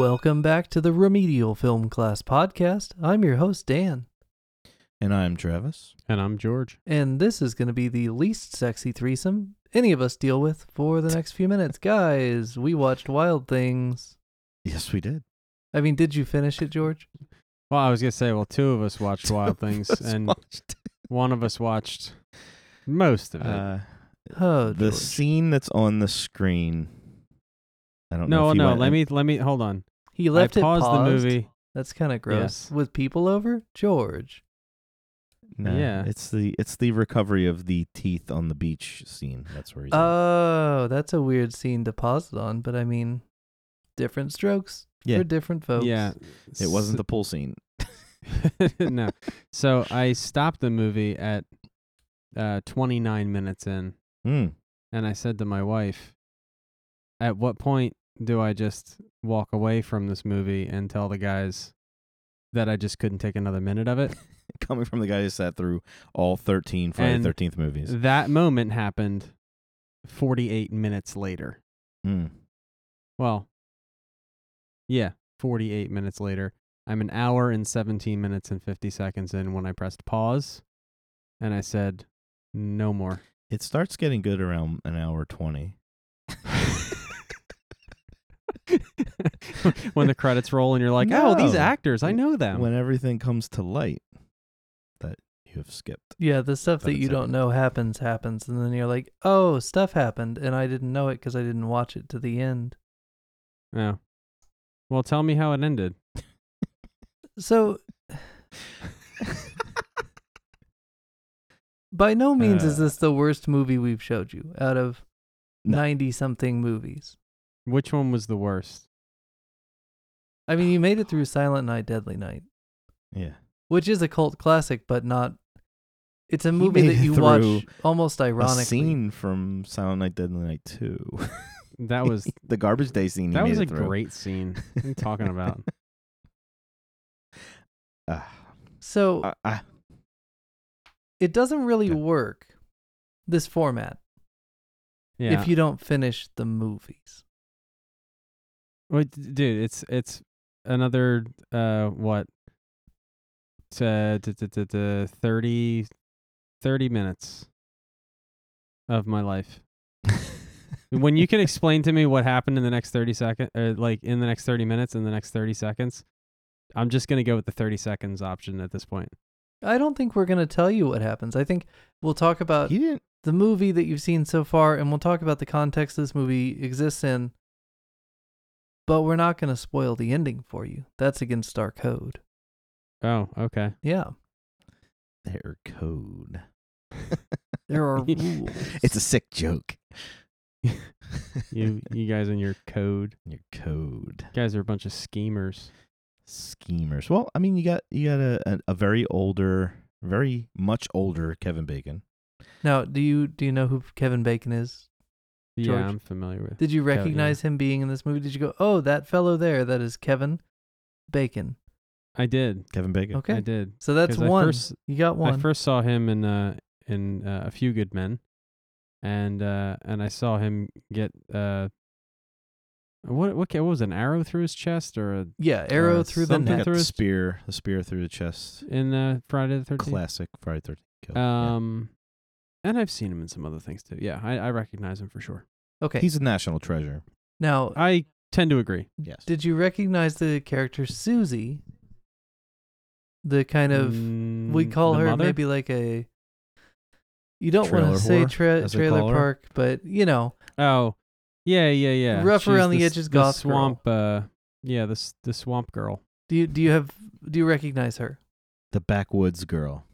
Welcome back to the Remedial Film Class Podcast. I'm your host, Dan, And I'm Travis. And I'm George. and this is going to be the least sexy threesome any of us deal with for the next few minutes. Guys, we watched Wild Things. Yes, we did. I mean, did you finish it, George? Well, I was gonna say, well, two of us watched Wild Things, and watched, one of us watched most of it. uh, Oh, the George. scene that's on the screen. I don't know. no, if you no. went Let me let me hold on. He left I it paused paused. the movie. That's kind of gross. Yes. With people over, George. No, Yeah. it's the it's the recovery of the teeth on the beach scene. That's where he's. at. Oh, that's a weird scene to pause it on, but I mean, different strokes Yeah. for different folks. Yeah, it wasn't the pool scene. no. So I stopped the movie at uh, 29 minutes in, Hmm. and I said to my wife, "At what point do I just walk away from this movie and tell the guys that I just couldn't take another minute of it?" Coming from the guy who sat through all thirteen Friday And Thirteenth movies. that moment happened 48 minutes later. Hmm. Well, yeah, 48 minutes later. I'm an hour and 17 minutes and 50 seconds in when I pressed pause and I said, no more. It starts getting good around an hour twenty. when the credits roll and you're like, oh, these actors, I know them. When everything comes to light that you have skipped. Yeah, the stuff But that it's you don't everything. know happens happens, and then you're like, "Oh, stuff happened," and I didn't know it because I didn't watch it to the end. oh. Well, tell me how it ended. So, by no means is Uh, this the worst movie we've showed you out of No. ninety something movies. Which one was the worst? I mean, you made it through Silent Night, Deadly Night, Yeah. which is a cult classic, but not. It's a movie made that it you through watch almost A ironically. scene from Silent Night Deadly Night 2. That was the garbage day scene. he that made was a it through. great scene. What are you talking about? Ah, So I- I- it doesn't really Okay. work. This format, Yeah. if you don't finish the movies. Wait, dude, it's it's another uh what? To, to, to, to, to 30, 30 minutes of my life. when you can explain to me what happened in the next 30 seconds, uh, like in the next 30 minutes, in the next 30 seconds, I'm just going to go with the 30 seconds option at this point. I don't think we're going to tell you what happens. I think we'll talk about he didn't. the movie that you've seen so far, and we'll talk about the context this movie exists in. But we're not going to spoil the ending for you. That's against our code. Oh, okay. Yeah, Their code. there are rules. It's a sick joke. You you guys and your code. Your code. You guys are a bunch of schemers. Schemers. Well, I mean, you got you got a, a, a very older, very much older Kevin Bacon. now. Do you do you know who Kevin Bacon is? George? Yeah, I'm familiar with. Did you Kev- yeah. recognize him being in this movie? Did you go, oh, that fellow there? That is Kevin Bacon. I did. Kevin Bacon. Okay, I did. so that's 'Cause I one. first- you got one. I first saw him in uh in uh, a few good men, and uh and I saw him get uh what what ca- what was it, an arrow through his chest or a, yeah, arrow uh, through the something neck. Got through his- spear, the spear through the chest. in uh, Friday the Thirteenth. Classic Friday the Thirteenth kill. Yeah. Um, and I've seen him in some other things too. Yeah, I, I recognize him for sure. Okay, He's a national treasure. now I tend to agree. Yes. Did you recognize the character Susie? The kind of we Mm, call the her mother? maybe like a. You don't want Trailer to say whore, tra- as they trailer call her? park, but you know, Oh, yeah, yeah, yeah. Rough She's around the s- edges goth girl. swamp. Uh, yeah, the s- the swamp girl. do you do you have do you recognize her? The backwoods girl.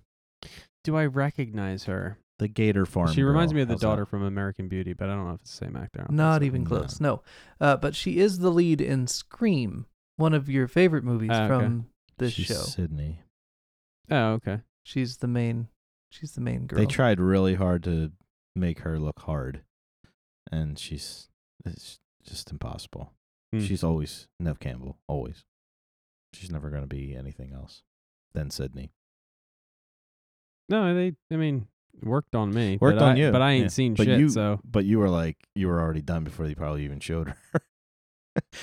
Do I recognize her? The Gator Farm. she reminds girl. me of the How's that? daughter from American Beauty, but I don't know if it's the same actor. Don't think Not so. even No. close. No, uh, but she is the lead in Scream, one of your favorite movies Ah, okay. from this She's show. Sydney. Oh, okay. She's the main. She's the main girl. They tried really hard to make her look hard, and she's it's just impossible. Hmm. She's always Neve Campbell. Always. She's never going to be anything else than Sydney. No, they. I mean, worked on me. Worked on I, you, but I ain't yeah. seen But shit. you- so But you were like, you were already done before they probably even showed her.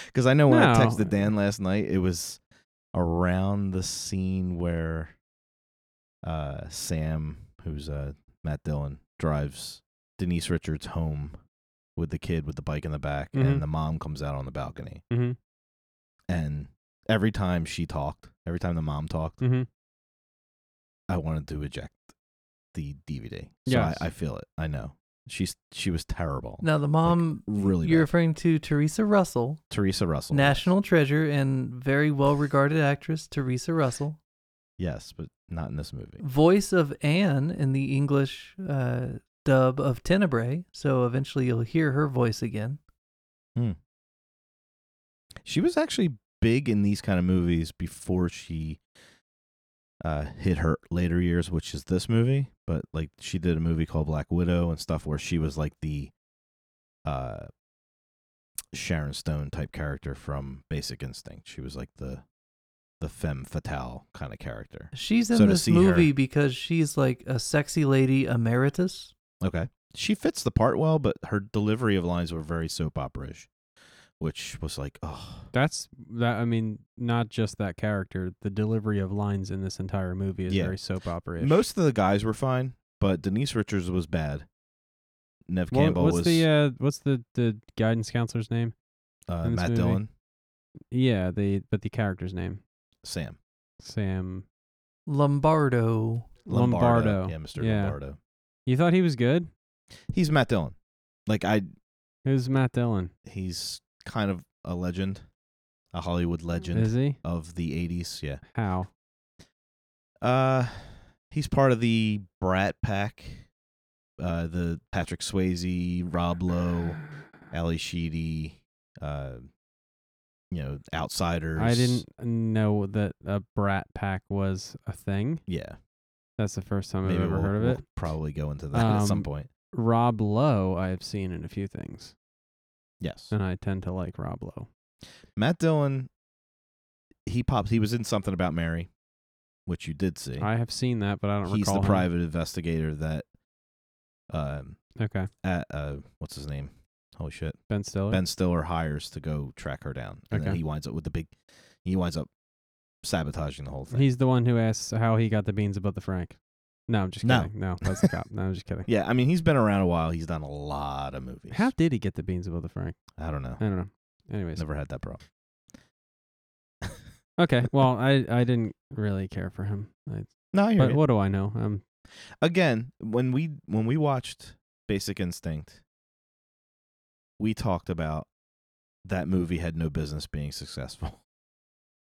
Because I know when I texted Dan last night, it was around the scene where uh, Sam, who's uh, Matt Dillon, drives Denise Richards home with the kid with the bike in the back, Mhm. and the mom comes out on the balcony. Mhm. And every time she talked, every time the mom talked, Mhm. I wanted to eject the DVD. So Yes. I, I feel it. I know. She's she was terrible. Now the mom really you're bad. referring to Theresa Russell, Theresa Russell. national treasure and very well regarded actress Theresa Russell, Yes, but not in this movie. voice of Anne in the English uh, dub of Tenebrae. So eventually you'll hear her voice again. She was actually big in these kind of movies before she uh, hit her later years, which is this movie. But like she did a movie called Black Widow and stuff where she was like the uh, Sharon Stone type character from Basic Instinct. She was like the the femme fatale kind of character. She's in So this movie her- because she's like a sexy lady emeritus. Okay. She fits the part well, but her delivery of lines were very soap opera-ish, which was like, oh, That's that. I mean, not just that character. The delivery of lines in this entire movie is Yeah. very soap opera. Most of the guys were fine, but Denise Richards was bad. Neve What, Campbell what's was the uh, what's the the guidance counselor's name? uh, in this Matt movie? Dillon, Yeah, the but the character's name Sam Sam Lombardo. Lombardo. Yeah, Mr. Yeah. Lombardo. You thought he was good? He's Matt Dillon. Like I, Who's Matt Dillon? he's kind of a legend, a Hollywood legend Is he? of the '80s. Yeah. How? Uh, he's part of the Brat Pack. Uh, the Patrick Swayze, Rob Lowe, Ally Sheedy, uh, you know, Outsiders. I didn't know that a brat pack was a thing. Yeah. That's the first time Maybe I've ever we'll, heard of we'll it. probably go into that at some Um, point. Rob Lowe, I have seen in a few things, Yes. and I tend to like Rob Lowe. Matt Dillon, he popped. He was in something about Mary, which you did see. I have seen that, but I don't He's the him. private investigator that, um, Okay, at uh, what's his name? Holy shit, Ben Stiller. Ben Stiller hires to go track her down, and then he winds up with the big. He winds up sabotaging the whole thing. He's the one who asks how he got the beans above the Frank. No, I'm just No. kidding. No, that's the cop. No, I'm just kidding. yeah, I mean, he's been around a while. He's done a lot of movies. How did he get the beans above the Frank? I don't know. I don't know. Anyways, Never had that problem. okay. Well, I I didn't really care for him. I, No, hear but you. what do I know? Um, again when we when we watched basic instinct we talked about that movie had no business being successful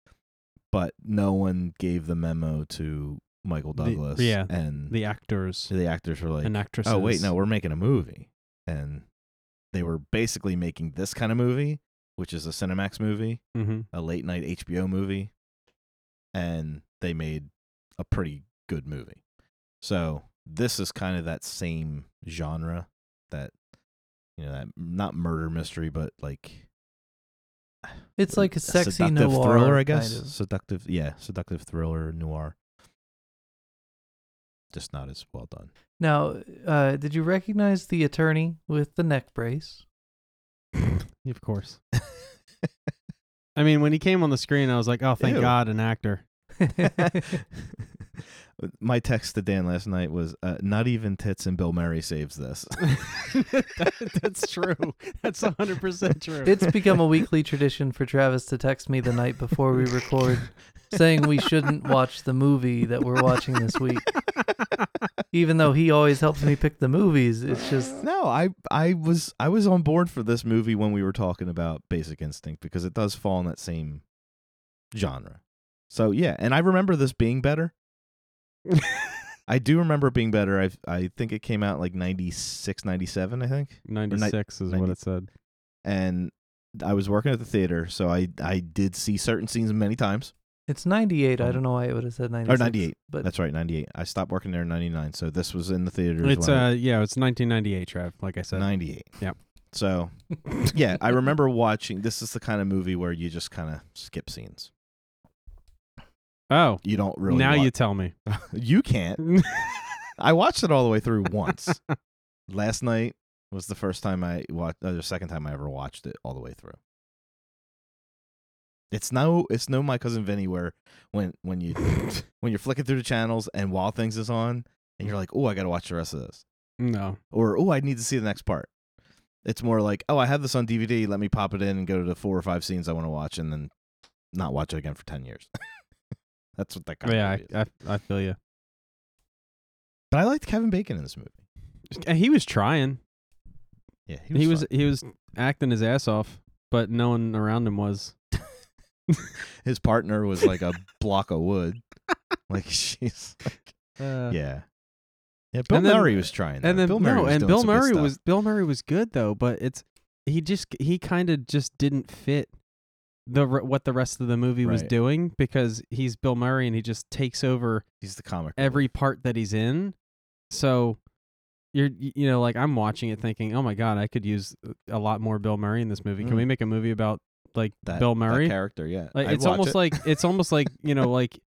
but no one gave the memo to michael The- douglas yeah, and the actors the actors were like and actresses. oh wait no we're making a movie and they were basically making this kind of movie which is a cinemax movie Mm-hmm. a late night hbo movie and they made a pretty good movie so this is kind of that same genre that you know that not murder mystery but like It's like a sexy seductive noir thriller i guess kind of. seductive yeah seductive thriller noir just not as well done Now, uh, did you recognize the attorney with the neck brace? Of course. I mean, when he came on the screen, I was like, "Oh, thank Ew. God, an actor." my text to dan last night was uh, not even tits and bill murray saves this That- that's true. That's hundred percent true. it's become a weekly tradition for Travis to text me the night before we record saying we shouldn't watch the movie that we're watching this week. Even though he always helps me pick the movies, it's just No, I I was I was on board for this movie when we were talking about Basic Instinct because it does fall in that same genre. So yeah, and I remember this being better. I do remember it being better. I I think it came out like 96, 97, I think. Ninety-six is 90 what it said. And I was working at the theater, so I I did see certain scenes many times. It's 98. I Um, don't know why it would have said 96. 98. But That's right, 98. I stopped working there in 99, so this was in the theaters It's when I- uh, yeah, it's nineteen ninety-eight. Trev, like I said. 98. Yeah. So, yeah, I remember watching. This is the kind of movie where you just kind of skip scenes. Oh, You don't really. now wa- you tell me. you can't. I watched it all the way through once. Last night was the first time I watched, uh, the second time I ever watched it all the way through. It's no, it's no my cousin Vinny where when when you when you're flicking through the channels and Wild Things is on and you're like, oh, I got to watch the rest of this, No. or oh, I need to see the next part. It's more like, oh, I have this on DVD. Let me pop it in and go to the four or five scenes I want to watch, and then not watch it again for ten years. That's what that kind yeah, of yeah. I. I I feel you. but I liked Kevin Bacon in this movie. He was trying. Yeah, He was fun. he was acting his ass off, but no one around him was. his partner was like a block of wood. Like she's like, Uh, yeah, yeah. Bill then- Murray was trying, and then Bill Murray no, was and Bill Murray was Bill Murray was good though, but it's he just he kind of just didn't fit the what the rest of the movie was doing because he's Bill Murray and he just takes over He's the comic. every part that he's in. So you're you know like I'm watching it thinking, "Oh my god, I could use a lot more Bill Murray in this movie. Can we Mm. make a movie about like that, Bill that Murray?" character. Yeah, Like it's almost it. like it's almost like, you know, like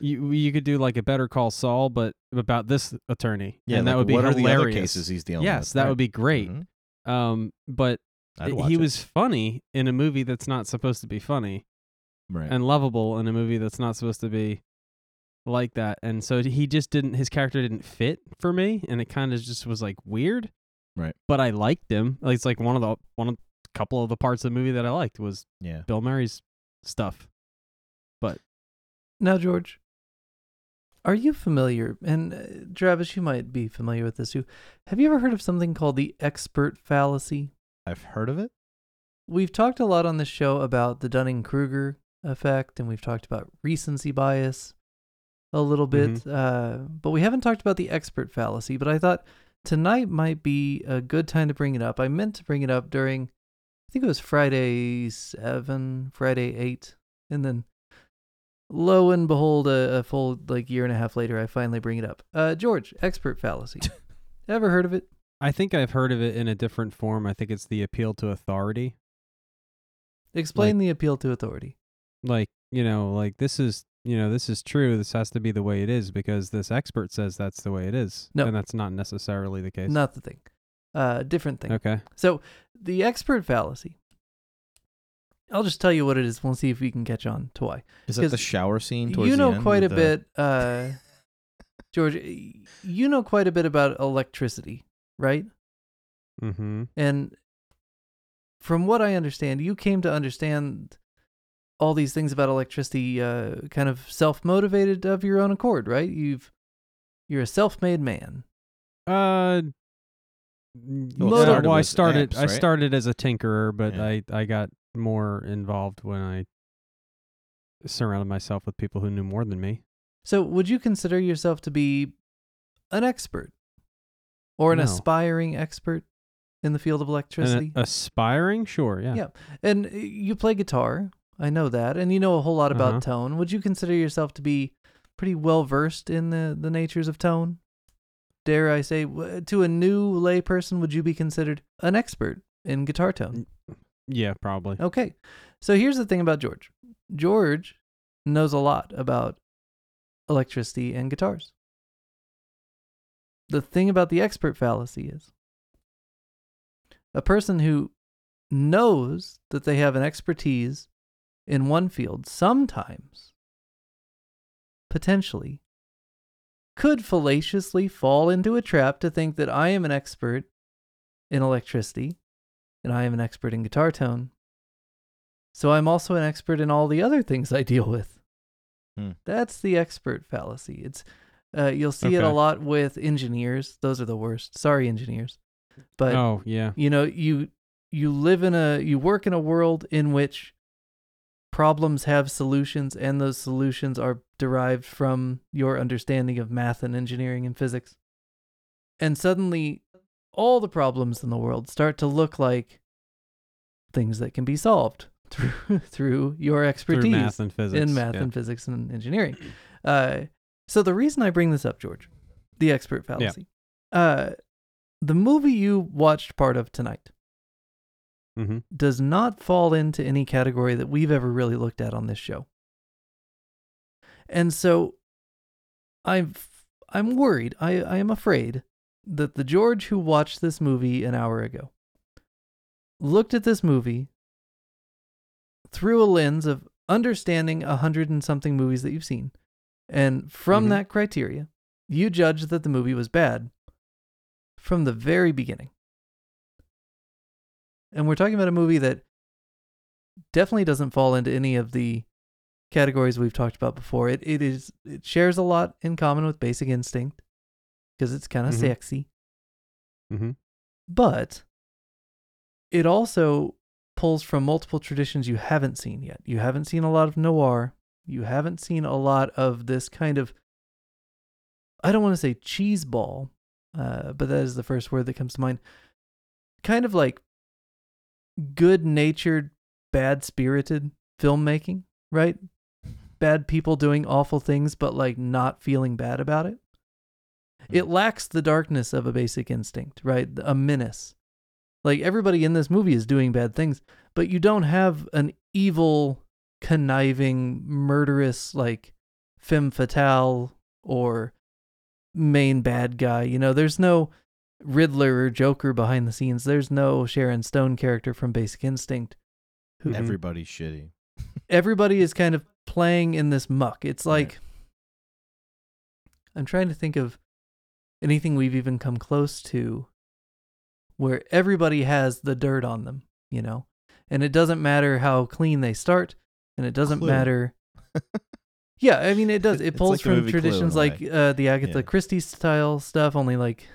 you you could do like a Better Call Saul but about this attorney. yeah, and that would be what hilarious. are the other cases he's dealing with? yes, that would be great. Mhm. Um but I'd it- watch he it. was funny in a movie that's not supposed to be funny right. and lovable in a movie that's not supposed to be like that. And so he just didn't his character didn't fit for me and it kind of just was like weird. Right. But I liked him. Like it's like one of the one of couple of the parts of the movie that I liked was yeah. Bill Murray's stuff. But now, George, are you familiar? And uh, Travis, you might be familiar with this too. Have you ever heard of something called the expert fallacy? I've heard of it. We've talked a lot on this show about the Dunning Kruger effect, and we've talked about recency bias a little bit, uh, but we haven't talked about the expert fallacy. But I thought tonight might be a good time to bring it up. I meant to bring it up during, I think it was Friday 7, Friday 8, and then lo and behold, a, a full like year and a half later, I finally bring it up. Uh, George, expert fallacy. Ever heard of it? I think I've heard of it in a different form. I think it's the appeal to authority. Explain the appeal to authority. Like, you know, like this is, you know, this is true. This has to be the way it is because this expert says that's the way it is. No. And that's not necessarily the case. Not the thing. Uh, different thing. Okay. So the expert fallacy. I'll just tell you what it is. We'll see if we can catch on to why. Is that the 'Cause shower scene? Towards You the know end quite a the- bit, uh, George. You know quite a bit about electricity, right? Mm-hmm. And from what I understand, you came to understand all these things about electricity, uh, kind of self-motivated of your own accord, right? You've you're a self-made man. Uh, Well, it started well, I with started. amps, I right? started as a tinkerer, but Yeah. I I got more involved when I surrounded myself with people who knew more than me. So, would you consider yourself to be an expert or an No. aspiring expert in the field of electricity? And aspiring, sure, yeah. Yeah. And uh, you play guitar. I know that. And you know a whole lot about Uh-huh. tone. Would you consider yourself to be pretty well versed in the, the natures of tone? Dare I say, to a new layperson, would you be considered an expert in guitar tone? Mm, yeah, probably. Okay. So here's the thing about George George knows a lot about electricity and guitars. The thing about the expert fallacy is a person who knows that they have an expertise in one field sometimes, potentially, could fallaciously fall into a trap to think that I am an expert in electricity and I am an expert in guitar tone. So I'm also an expert in all the other things I deal with. Hmm. That's the expert fallacy. It's uh, you'll see it a lot with engineers. Those are the worst. Sorry, engineers. But oh, yeah. you know, you you live in a you work in a world in which problems have solutions and those solutions are derived from your understanding of math and engineering and physics. And suddenly all the problems in the world start to look like things that can be solved through through your expertise Through math and physics. in math yeah. and physics and engineering. Uh, so the reason I bring this up, George, the expert fallacy, uh, the movie you watched part of tonight Mm-hmm. does not fall into any category that we've ever really looked at on this show. And so I'm I'm worried. I, I am afraid that the George who watched this movie an hour ago looked at this movie through a lens of understanding a hundred and something movies that you've seen. And from Mhm. that criteria, you judged that the movie was bad from the very beginning. And we're talking about a movie that definitely doesn't fall into any of the categories we've talked about before. It it is it shares a lot in common with Basic Instinct because it's kind of Mhm. sexy, Mm-hmm. but it also pulls from multiple traditions you haven't seen yet. You haven't seen a lot of noir. You haven't seen a lot of this kind of I don't want to say cheese ball, uh, but that is the first word that comes to mind. Kind of like good natured, bad spirited filmmaking, right? Bad people doing awful things, but like not feeling bad about it. Hmm. It lacks the darkness of a basic instinct, right? A menace. Like everybody in this movie is doing bad things, but you don't have an evil, conniving, murderous, like femme fatale or main bad guy. You know, there's no Riddler or Joker behind the scenes. There's no Sharon Stone character from Basic Instinct. Who. Everybody's shitty. everybody is kind of playing in this muck. It's Right. like I'm trying to think of anything we've even come close to where everybody has the dirt on them, you know. And it doesn't matter how clean they start and it doesn't Clue. matter Yeah, I mean it does. It pulls like from movie Clue traditions like uh, the Agatha Yeah. Christie style stuff only like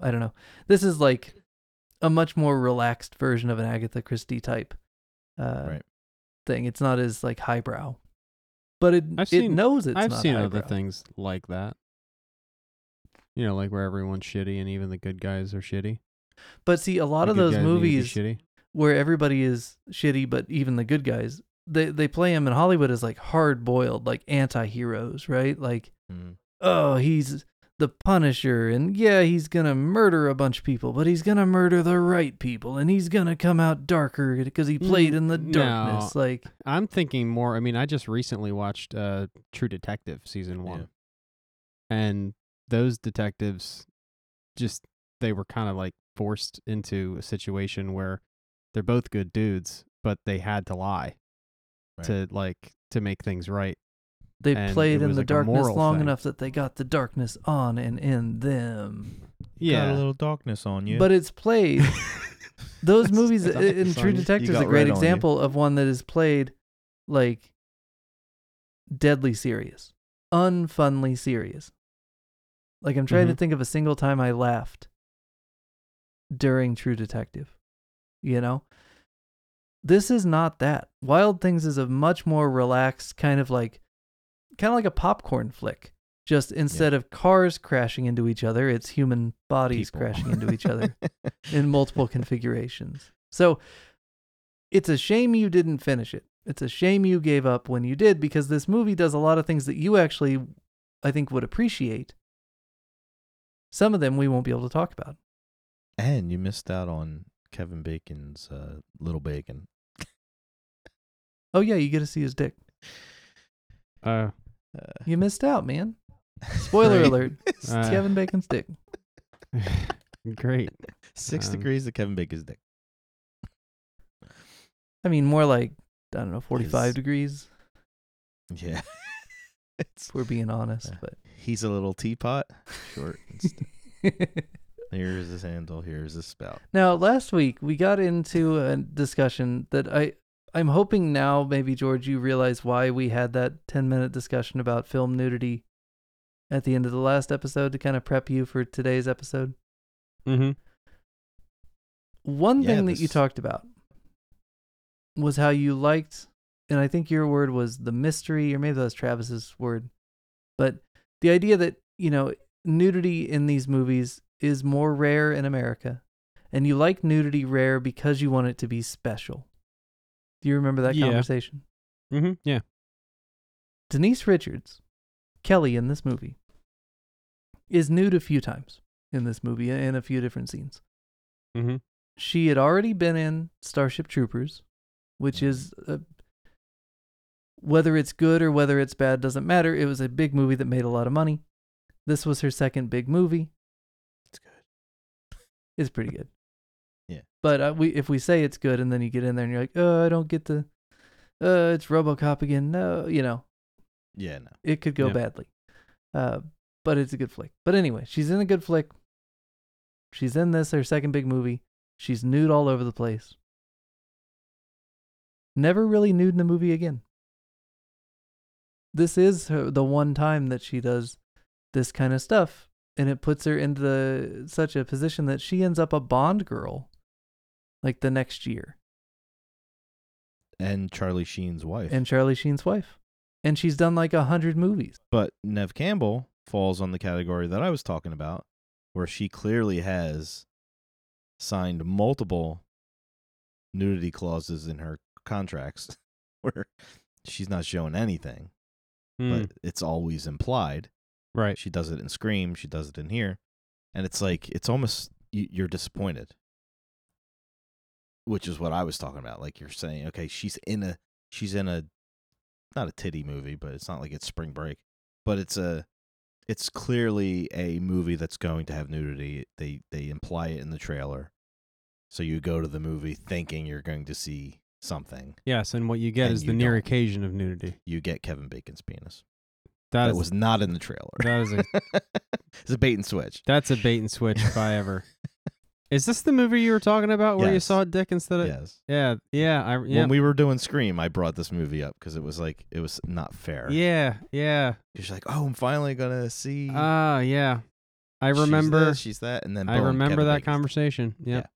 I don't know. This is like a much more relaxed version of an Agatha Christie type uh Right. thing. It's not as like highbrow. But it I've it seen- knows it's I've seen other things like that. You know, like where everyone's shitty and even the good guys are shitty. But see a lot The of those guys need to be movies where everybody is shitty but even the good guys they they play them in Hollywood as like hard boiled like anti-heroes, right? Like Mm. oh, he's the Punisher, and yeah, he's gonna murder a bunch of people, but he's gonna murder the right people, and he's gonna come out darker because he played in the Mm, darkness. no. Like, I'm thinking more. I mean, I just recently watched uh, True Detective season one, Yeah. and those detectives just they were kind of like forced into a situation where they're both good dudes, but they had to lie Right. to like to make things right. They And played in the like darkness long thing. enough that they got the darkness on and in them. Yeah, Got Yeah, a little darkness on you. But it's played. Those movies It's uh, in it's True. Detective is a great red example of one that is played like deadly serious, unfunly serious. Like I'm trying to Mhm. think of a single time I laughed during True Detective. You know? This is not that. Wild Things is a much more relaxed kind of like kind of like a popcorn flick. Just instead of cars crashing into each other, it's human bodies People. crashing into each other in multiple configurations. So it's a shame you didn't finish it. It's a shame you gave up when you did because this movie does a lot of things that you actually, I think, would appreciate. Some of them we won't be able to talk about. and you missed out on Kevin Bacon's uh, Little Bacon. Oh, yeah, you get to see his dick. uh, Uh, You missed out, man. Spoiler Right. alert. It's Uh, Kevin Bacon's dick. great. Six Um, degrees of Kevin Bacon's dick. I mean, more like, I don't know, 45 His- degrees, Yeah. it's, if we're being honest. Yeah. he's a little teapot. Short. and st- But here's his handle. Here's his spout. Now, last week we got into a discussion that I I'm hoping now maybe George you realize why we had that 10 minute discussion about film nudity at the end of the last episode to kind of prep you for today's episode. Mm-hmm. One Yeah, thing that you talked about was how you liked and I think your word was the mystery or maybe that was Travis's word. But the idea that, you know, nudity in these movies is more rare in America and you like nudity rare because you want it to be special. Do you remember that Yeah. conversation? Mm-hmm. Yeah. Denise Richards, Kelly in this movie, is nude a few times in this movie in a few different scenes. Mm-hmm. She had already been in Starship Troopers, which is a, whether it's good or whether it's bad doesn't matter. It was a big movie that made a lot of money. This was her second big movie. It's good. It's pretty good. Yeah. But uh, we if we say it's good and then you get in there and you're like, oh, I don't get the, uh, it's RoboCop again. No, you know, Yeah, no. it could go Yeah. badly. Uh, but it's a good flick. But anyway, she's in a good flick. She's in this her second big movie. She's nude all over the place. Never really nude in a movie again. This is her, the one time that she does this kind of stuff, and it puts her into the, such a position that she ends up a Bond girl, like the next year, And Charlie Sheen's wife. and Charlie Sheen's wife, and she's done like a hundred movies. but Neve Campbell falls on the category that I was talking about, where she clearly has signed multiple nudity clauses in her contracts where she's not showing anything, Hmm, but it's always implied. right. She does it in Scream, she does it in here, and it's like it's almost you're disappointed, which is what I was talking about. Like you're saying, okay, she's in a she's in a not a titty movie, but it's not like it's Spring Break, but it's a it's clearly a movie that's going to have nudity. They they imply it in the trailer, so you go to the movie thinking you're going to see something. Yes, and what you get is you the near occasion of nudity. You get Kevin Bacon's penis. That That is was not in the trailer. that is a it's a bait and switch. that's a bait and switch if I ever. Is this the movie you were talking about where you Yes. saw Dick instead of? yes. Yeah, yeah, I yeah, When we were doing Scream, I brought this movie up because it was like it was not fair. yeah, yeah. You're like, oh, I'm finally gonna see. Ah, yeah. I remember. she's this, she's that, and then I remember Kevin that Bacon's- conversation. Yep.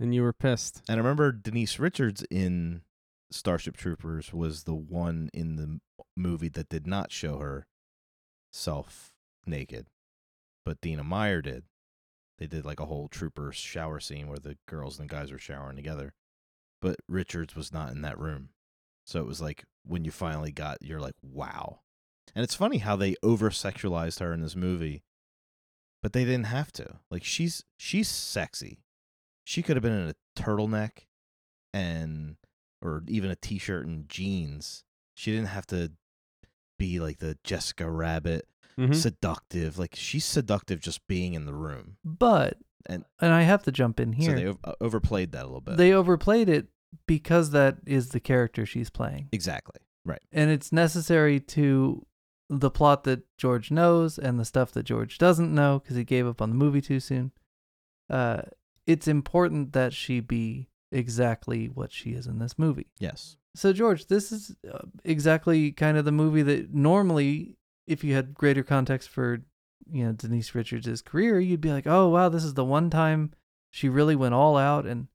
And you were pissed. And I remember Denise Richards in Starship Troopers was the one in the movie that did not show her self naked, but Dina Meyer did. They did like a whole trooper shower scene where the girls and the guys were showering together, but Richards was not in that room. So it was like when you finally got, you're like, wow. And it's funny how they over sexualized her in this movie, but they didn't have to. Like she's she's sexy. She could have been in a turtleneck and or even a t-shirt and jeans. She didn't have to be like the Jessica Rabbit Mhm. seductive. Like she's seductive just being in the room. But And and I have to jump in here. so they ov- uh, overplayed that a little bit. they overplayed it because that is the character she's playing. exactly. Right. And it's necessary to the plot that George knows and the stuff that George doesn't know because he gave up on the movie too soon. Uh, it's important that she be exactly what she is in this movie. Yes. So, George, this is uh, exactly kind of the movie that normally, if you had greater context for, you know, Denise Richards' career, you'd be like, oh, wow, this is the one time she really went all out. And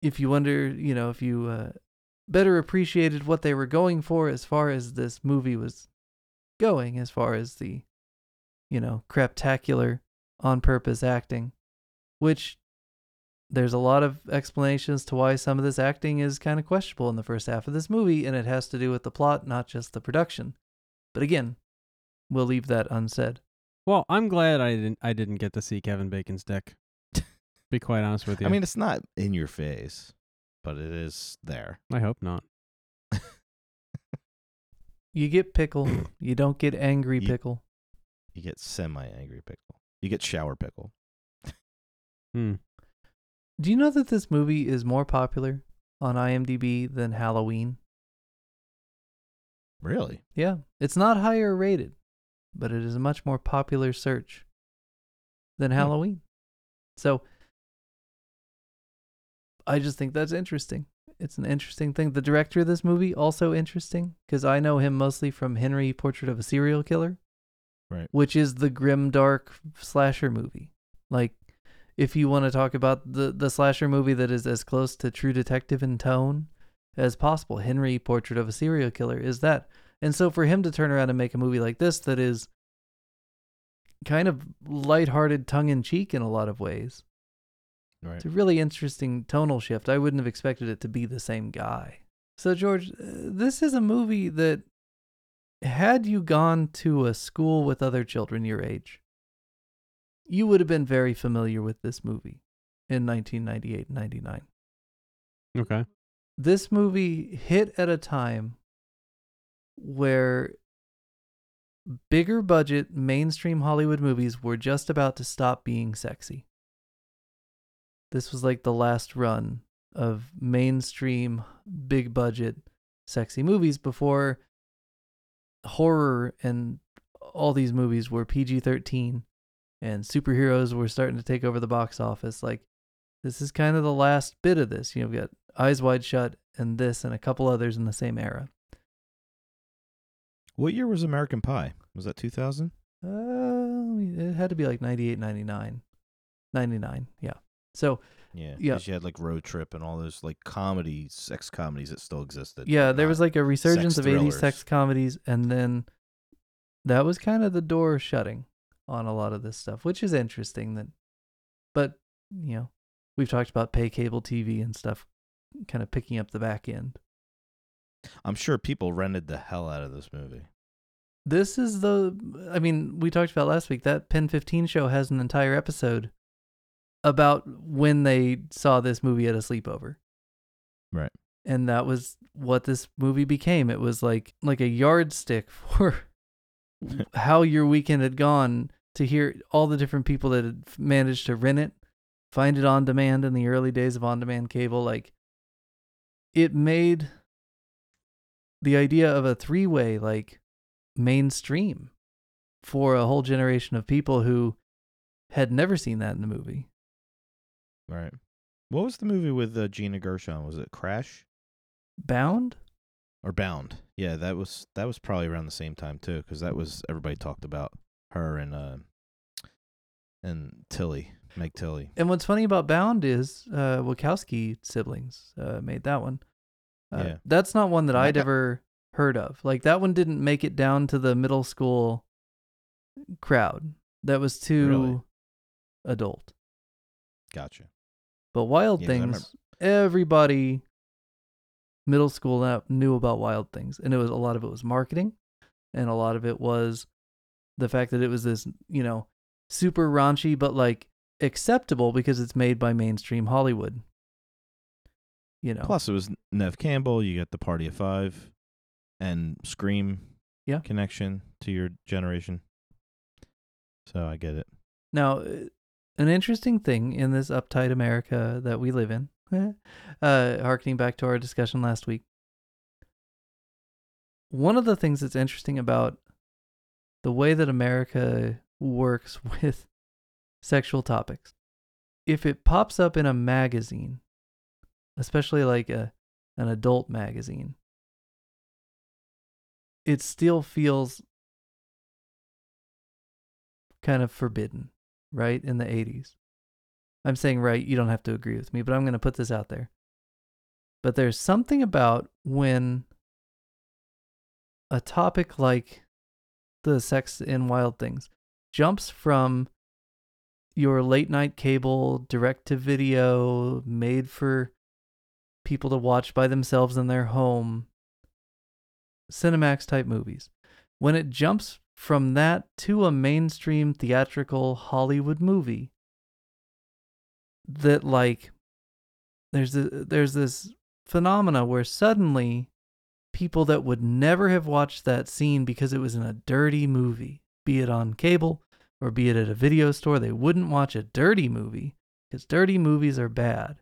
if you wonder, you know, if you uh, better appreciated what they were going for as far as this movie was going, as far as the, you know, craptacular on purpose acting, which there's a lot of explanations to why some of this acting is kind of questionable in the first half of this movie, and it has to do with the plot, not just the production. But again, we'll leave that unsaid. Well, I'm glad I didn't. I didn't get to see Kevin Bacon's dick. Be quite honest with you. I mean, it's not in your face, but it is there. I hope not. You get pickle, you don't get angry You- pickle. You get semi-angry pickle. You get shower pickle. Hmm. Do you know that this movie is more popular on IMDb than Halloween? Really? Yeah, it's not higher rated, but it is a much more popular search than Hmm. Halloween. So I just think that's interesting. It's an interesting thing. The director of this movie also interesting because I know him mostly from Henry Portrait of a Serial Killer, Right. which is the grim dark slasher movie. Like if you want to talk about the the slasher movie that is as close to True Detective in tone as possible, Henry Portrait of a Serial Killer is that. And so for him to turn around and make a movie like this that is kind of lighthearted, tongue in cheek in a lot of ways, Right. it's a really interesting tonal shift. I wouldn't have expected it to be the same guy. So, George, uh, this is a movie that, had you gone to a school with other children your age, you would have been very familiar with this movie in 1998-99. Okay. This movie hit at a time where bigger budget mainstream Hollywood movies were just about to stop being sexy. This was like the last run of mainstream big budget sexy movies before horror and all these movies were PG-13 and superheroes were starting to take over the box office like this is kind of the last bit of this you know we've got eyes wide shut and this and a couple others in the same era What year was American Pie? Was that 2000? uh it had to be like 98 99 99 yeah so Yeah. Yeah. Because you had like Road Trip and all those like comedies, sex comedies that still existed. yeah there was like a resurgence of 80s sex comedies and then that was kind of the door shutting on a lot of this stuff which is interesting that but you know we've talked about pay cable tv and stuff kind of picking up the back end I'm sure people rented the hell out of this movie. this is the i mean we talked about last week that pen 15 show has an entire episode about when they saw this movie at a sleepover Right. and that was what this movie became it was like like a yardstick for how your weekend had gone to hear all the different people that had managed to rent it find it on demand in the early days of on demand cable like it made the idea of a three way like mainstream for a whole generation of people who had never seen that in the movie Right. What was the movie with uh, Gina Gershon? Was it Crash bound or Bound? Yeah, that was that was probably around the same time too, because that was everybody talked about her and uh and Tilly, Meg Tilly. And what's funny about Bound is uh, Wachowski siblings uh, made that one. Uh, Yeah. That's not one that I'd ever heard of. Like that one didn't make it down to the middle school crowd. That was too Really? adult. Gotcha. But Wild Yeah, 'cause I remember- Things, everybody middle school knew about Wild Things, and it was a lot of it was marketing, and a lot of it was the fact that it was this, you know, super raunchy but like acceptable because it's made by mainstream Hollywood. You know, Plus, it was Neve Campbell. You get the Party of Five, and Scream. Yeah. Connection to your generation. So I get it. Now, uh, an interesting thing in this uptight America that we live in, uh, harkening back to our discussion last week, one of the things that's interesting about the way that America works with sexual topics, if it pops up in a magazine, especially like a an adult magazine, it still feels kind of forbidden, right? In the 80s. I'm saying right, you don't have to agree with me, but I'm going to put this out there. But there's something about when a topic like the sex in wild things jumps from your late night cable direct to video made for people to watch by themselves in their home cinemax type movies. When it jumps from that to a mainstream theatrical hollywood movie that like there's a, there's this phenomena where suddenly people that would never have watched that scene because it was in a dirty movie be it on cable or be it at a video store they wouldn't watch a dirty movie because dirty movies are bad.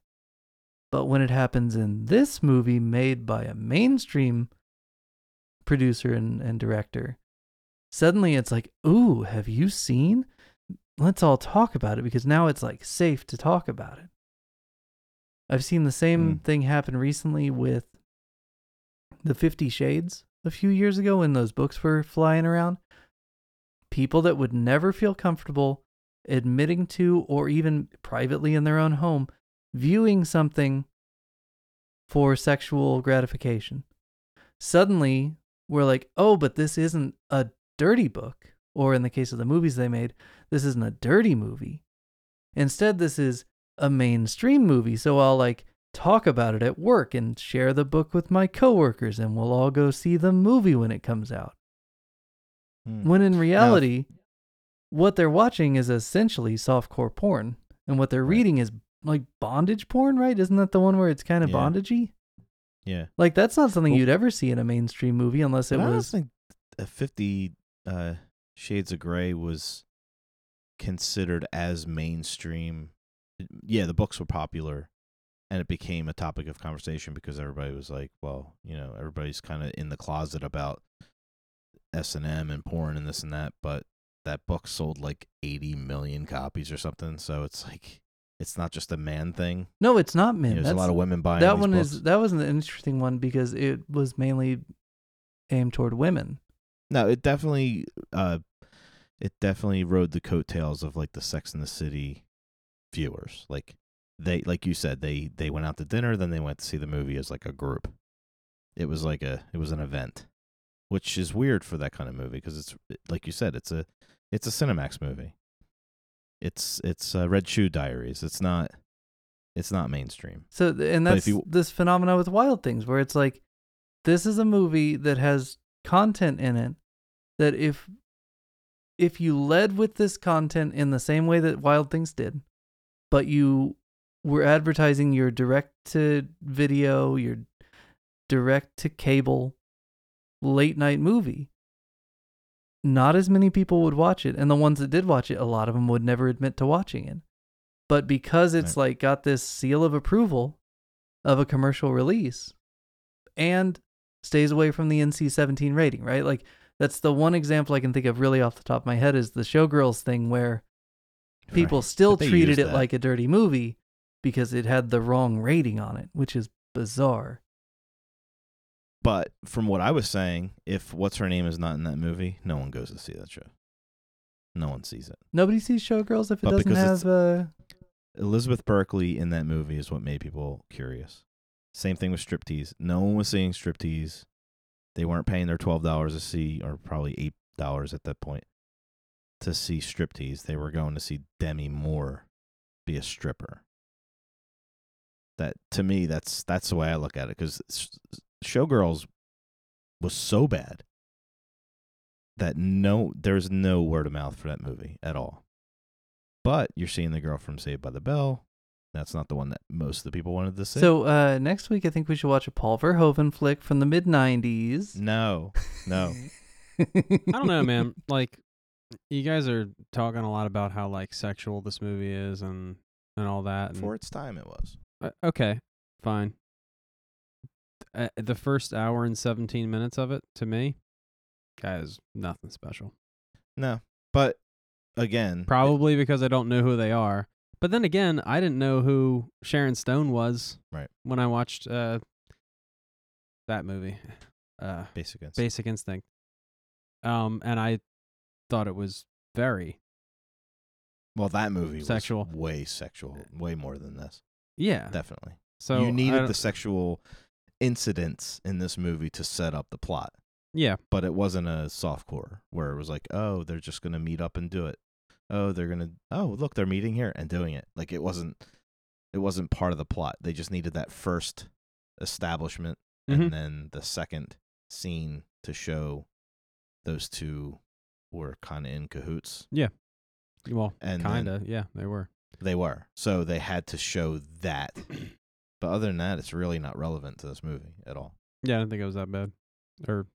But when it happens in this movie made by a mainstream producer and, and director suddenly it's like ooh have you seen? Let's all talk about it because now it's like safe to talk about it. I've seen the same Mm. thing happen recently with the 50 shades a few years ago when those books were flying around people that would never feel comfortable admitting to or even privately in their own home viewing something for sexual gratification. Suddenly we're like oh but this isn't a dirty book or in the case of the movies they made this isn't a dirty movie. Instead this is a mainstream movie so i'll like talk about it at work and share the book with my coworkers and we'll all go see the movie when it comes out Hmm. when in reality what they're watching is essentially softcore porn and what they're Right. reading is like bondage porn right isn't that the one where it's kind of Yeah. bondagey Yeah. like that's not something Well- you'd ever see in a mainstream movie unless it But I don't was think a 50 uh, Shades of Grey was considered as mainstream. Yeah, the books were popular, and it became a topic of conversation because everybody was like, "Well, you know, everybody's kind of in the closet about S and M and porn and this and that," but that book sold like 80 million copies or something. So it's like it's not just a man thing. No, it's not You men. know, there's a lot of women buying that one books. is that was an interesting one because it was mainly aimed toward women. No, it definitely uh it definitely rode the coattails of like the Sex and the City viewers. Like they like you said, they they went out to dinner, then they went to see the movie as like a group. It was like a it was an event, which is weird for that kind of movie because it's like you said, it's a it's a Cinemax movie. It's it's uh, Red Shoe Diaries. It's not it's not mainstream. So and that's you- this phenomena with Wild Things where it's like this is a movie that has content in it that if if you led with this content in the same way that Wild Things did, but you were advertising your direct to video, your direct to cable late night movie, not as many people would watch it. And the ones that did watch it, a lot of them would never admit to watching it. But because it's like got this seal of approval of a commercial release and stays away from the NC 17 rating, right? Like that's the one example I can think of really off the top of my head is the Showgirls thing where people Right. still treated it that. like a dirty movie because it had the wrong rating on it, which is bizarre. But from what I was saying, if what's her name is not in that movie, no one goes to see that show. No one sees it. Nobody sees Showgirls if it But doesn't because have uh Elizabeth Berkley in that movie is what made people curious. Same thing with striptease. No one was seeing striptease. They weren't paying their twelve dollars to see, or probably eight dollars at that point, to see striptease. They were going to see Demi Moore be a stripper. That to me, that's that's the way I look at it. Because Showgirls was so bad that no, there's no word of mouth for that movie at all. But you're seeing the girl from Saved by the Bell. That's not the one that most of the people wanted to see. So uh next week I think we should watch a Paul Verhoeven flick from the mid 90s. no, no. I don't know, man. Like, you guys are talking a lot about how like sexual this movie is and and all that. And, For its time, it was. Uh, okay, fine. Uh, the first hour and seventeen minutes of it to me, guys, nothing special. No, but again, Probably because I don't know who they are. But then again, I didn't know who Sharon Stone was. Right. When I watched uh, that movie, uh, basic instinct. Basic Instinct. Um, and I thought it was very well, that movie Sexual. was way sexual, way more than this. yeah. Definitely. So you needed the sexual incidents in this movie to set up the plot, yeah. but it wasn't a soft core where it was like, oh, they're just gonna meet up and do it. Oh, they're gonna. Oh, look, they're meeting here and doing it. Like it wasn't. It wasn't part of the plot. They just needed that first establishment Mhm. and then the second scene to show those two were kind of in cahoots Yeah. Well, and kind of. Yeah, they were. they were so they had to show that but other than that it's really not relevant to this movie at all Yeah, I didn't think it was that bad. Or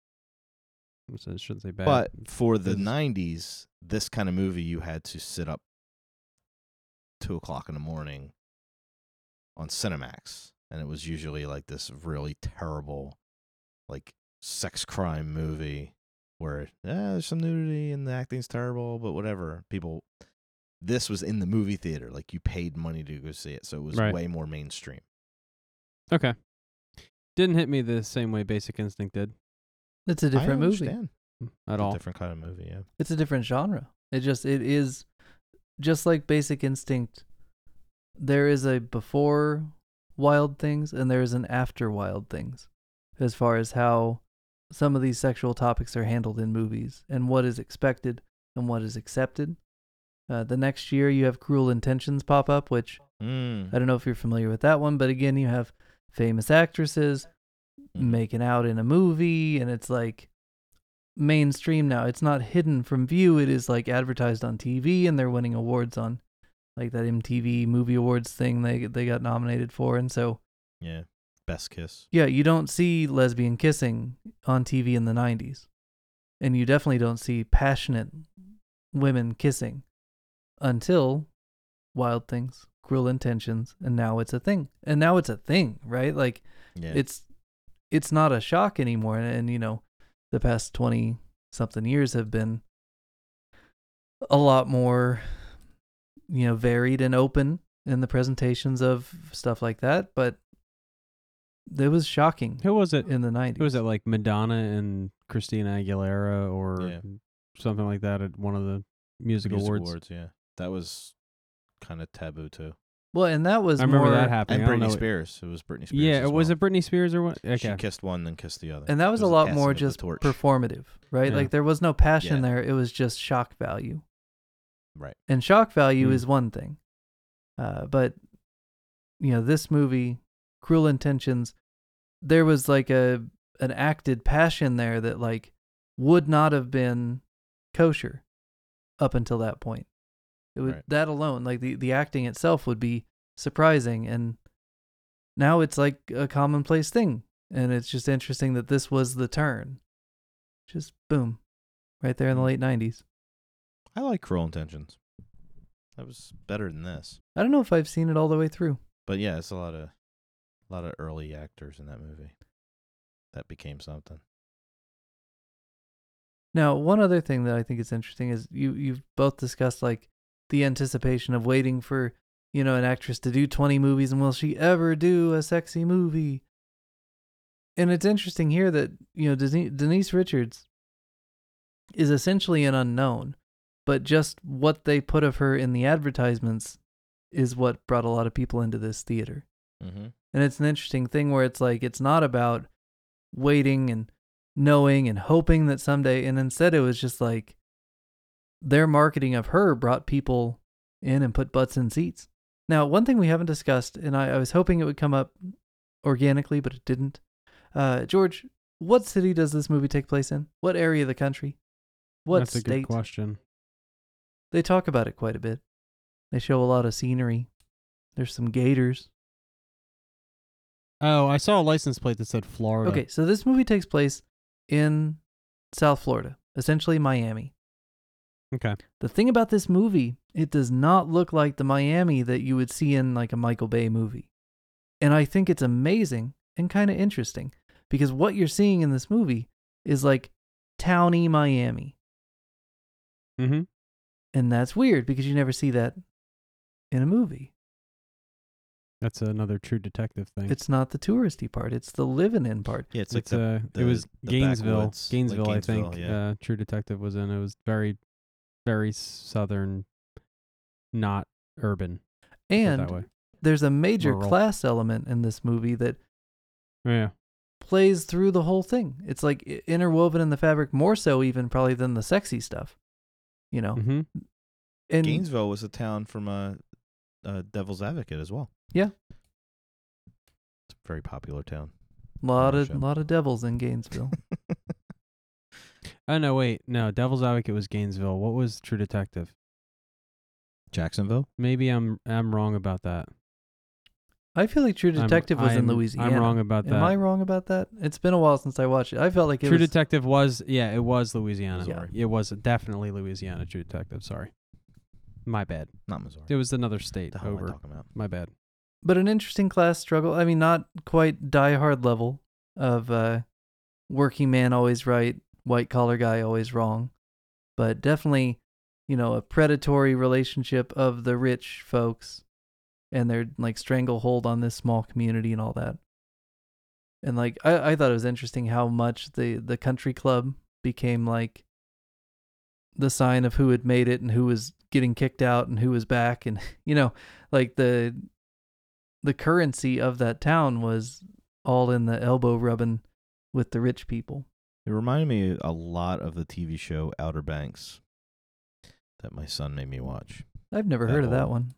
I shouldn't- shouldn't say bad. but for the 90s this kind of movie you had to sit up two o'clock in the morning on cinemax and it was usually like this really terrible like sex crime movie where yeah, there's some nudity and the acting's terrible, but whatever. People, this was in the movie theater. Like you paid money to go see it, so it was Right. way more mainstream. Okay, didn't hit me the same way Basic Instinct did It's a different I movie. understand. at It's a all. different kind of movie. Yeah. It's a different genre. It just it is just like Basic Instinct. There is a before Wild Things and there is an after Wild Things, as far as how some of these sexual topics are handled in movies and what is expected and what is accepted. Uh, the next year you have Cruel Intentions pop up, which Mm. I don't know if you're familiar with that one, but again you have famous actresses Mhm. making out in a movie and it's like mainstream now it's not hidden from view it is like advertised on tv and they're winning awards on like that mtv movie awards thing they they got nominated for and so Yeah. Best kiss. yeah you don't see lesbian kissing on tv in the 90s and you definitely don't see passionate women kissing until Wild Things, Cruel Intentions, and now it's a thing. And now it's a thing, right? Like Yeah. it's it's not a shock anymore and, and you know the past 20 something years have been a lot more you know varied and open in the presentations of stuff like that but it was shocking Who was it? in the 90s Who was it? Like Madonna and Christina Aguilera, or Yeah. something like that at one of the music, Music awards. yeah. That was kind of taboo too. well and that was I remember more that happening. And I don't Britney know- Spears. It was Britney Spears. Yeah, as was well. it Britney Spears or what? She Okay. kissed one, then kissed the other. and that was It a lot passing more of the just torch. performative right Yeah. like there was no passion Yeah. there it was just shock value Right. and shock value Hmm. is one thing uh, but you know this movie cruel intentions there was like a an acted passion there that like would not have been kosher up until that point it would Right. that alone like the the acting itself would be surprising and now it's like a commonplace thing and it's just interesting that this was the turn just boom right there in the hmm. late 90s I like Cruel Intentions. That was better than this. i don't know if i've seen it all the way through But yeah, it's a lot of a lot of early actors in that movie. That became something. Now, one other thing that I think is interesting is you you've both discussed like the anticipation of waiting for you know an actress to do 20 movies and will she ever do a sexy movie? And it's interesting here that you know Denise, Richards is essentially an unknown, but just what they put of her in the advertisements is what brought a lot of people into this theater. Mm-hmm. And it's an interesting thing where it's like it's not about waiting and knowing and hoping that someday and instead it was just like their marketing of her brought people in and put butts in seats. Now, one thing we haven't discussed, and I, I was hoping it would come up organically, but it didn't. Uh, George, what city does this movie take place in? What area of the country? What That's a good state? question. They talk about it quite a bit. They show a lot of scenery. There's some gators. Oh, I saw a license plate that said Florida. Okay, so this movie takes place in South Florida, essentially Miami. Okay. The thing about this movie, it does not look like the Miami that you would see in like a Michael Bay movie. And I think it's amazing and kind of interesting because what you're seeing in this movie is like towny Miami. Mm-hmm. And that's weird because you never see that in a movie. That's another True Detective thing. It's not the touristy part, it's the living in part. Yeah, it's like It's, the, uh, the- it was the Gainesville. backwoods, like Gainesville, I think. Yeah. Uh, True Detective was in. It was very, very southern, not urban. put it that way. And there's a major Rural. class element in this movie that Yeah. plays through the whole thing. It's like interwoven in the fabric more so even probably than the sexy stuff. You know. Mm-hmm. And Gainesville was a town from a, uh, Devil's Advocate as well. Yeah. It's a very popular town. lot of lot of devils in Gainesville. Oh no, wait, no. Devil's Advocate was Gainesville. What was True Detective? Jacksonville. Maybe I'm I'm wrong about that. I feel like True I'm- Detective was in I'm- Louisiana. I'm wrong about that. Am I wrong about that? It's been a while since I watched it. I felt like it True was Detective was yeah, it was Louisiana. Missouri. It was definitely Louisiana. True Detective. Sorry, my bad. Not Missouri. It was another state the hell am I over. talking about? My bad. but an interesting class struggle. I mean, not quite die hard level of uh, working man always right, white collar guy always wrong, but definitely, you know, a predatory relationship of the rich folks and their like stranglehold on this small community and all that. And like, I, I thought it was interesting how much the the country club became like the sign of who had made it and who was getting kicked out and who was back and you know like the the currency of that town was all in the elbow rubbing with the rich people. It reminded me a lot of the TV show Outer Banks that my son made me watch. I've never That heard of that one.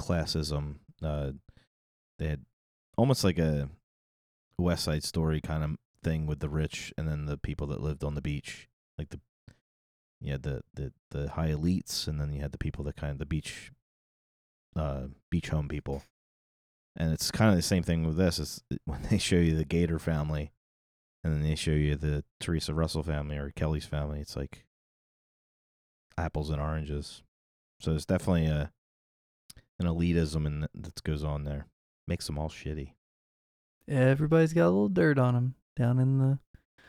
Classism. Uh, they had almost like a West Side Story kind of thing with the rich and then the people that lived on the beach, like the yeah the the the high elites, and then you had the people that kind of the beach, uh, beach home people. And it's kind of the same thing with this. Is when they show you the Gator family, and then they show you the Theresa Russell family or Kelly's family. It's like apples and oranges. So there's definitely a an elitism in th- that goes on there. Makes them all shitty. Everybody's got a little dirt on them down in the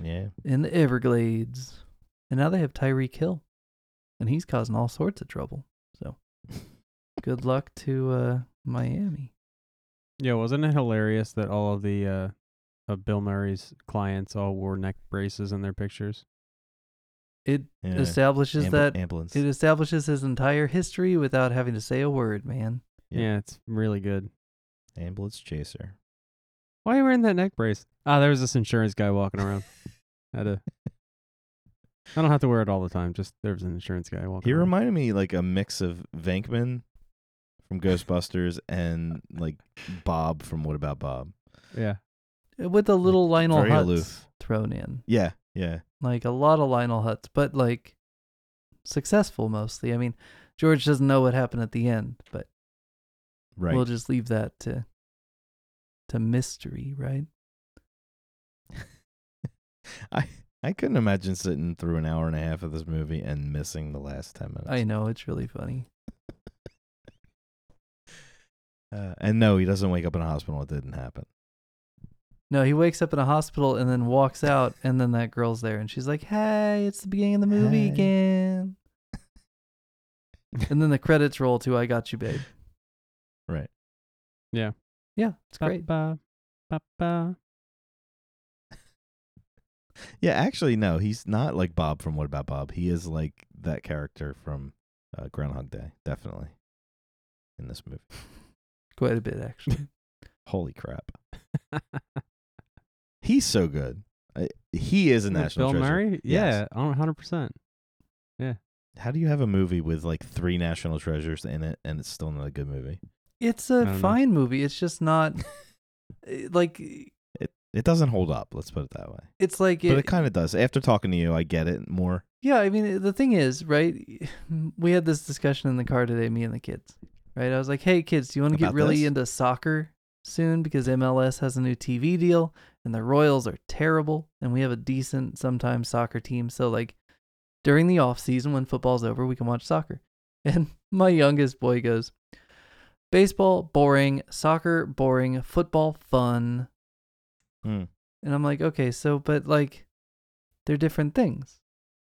Yeah. in the Everglades, and now they have Tyreek Hill, and he's causing all sorts of trouble. So, good luck to uh, Miami. Yeah, wasn't it hilarious that all of the uh, of Bill Murray's clients all wore neck braces in their pictures? It yeah. establishes Ambul- that ambulance. it establishes his entire history without having to say a word, man. Yeah. Yeah, it's really good. ambulance chaser. Why are you wearing that neck brace? Ah, there was this insurance guy walking around. Had to. I don't have to wear it all the time. Just there was an insurance guy walking. He around. reminded me like a mix of Venkman from Ghostbusters and like Bob from What About Bob. Yeah, With a little Lionel very Hutz aloof. thrown in, Yeah, yeah. like a lot of Lionel Hutz, but like successful mostly. I mean, George doesn't know what happened at the end, but Right. we'll just leave that to to mystery, right? I I couldn't imagine sitting through an hour and a half of this movie and missing the last ten minutes. I know it's really funny. Uh, and no, he doesn't wake up in a hospital. It didn't happen. No, he wakes up in a hospital and then walks out, and then that girl's there, and she's like, "Hey, it's the beginning of the movie Hey. again." and then the credits roll to "I Got You, Babe." Right. Yeah, Yeah, it's great. Ba, ba, ba. Yeah, actually, no, he's not like Bob from What About Bob. He is like that character from uh, Groundhog Day, definitely. In this movie, Quite a bit, actually. holy crap, he's so good. He is a With national Bill treasure. Murray. Yes. Yeah, one hundred percent. Yeah. How do you have a movie with like three national treasures in it and it's still not a good movie? It's a don't know. fine movie. It's just not eh, like It it doesn't hold up. Let's put it that way. it's like but it kind of does. After talking to you, I get it more. Yeah, I mean, the thing is, right? We had this discussion in the car today, me and the kids, right? I was like, hey, kids, do you want to get really this? into soccer soon? Because MLS has a new TV deal and the Royals are terrible. And we have a decent, sometimes soccer team. So, like, during the off season when football's over, we can watch soccer. And my youngest boy goes, baseball, boring, soccer, boring, football, fun. Hmm. And I'm like, okay, so but like they're different things.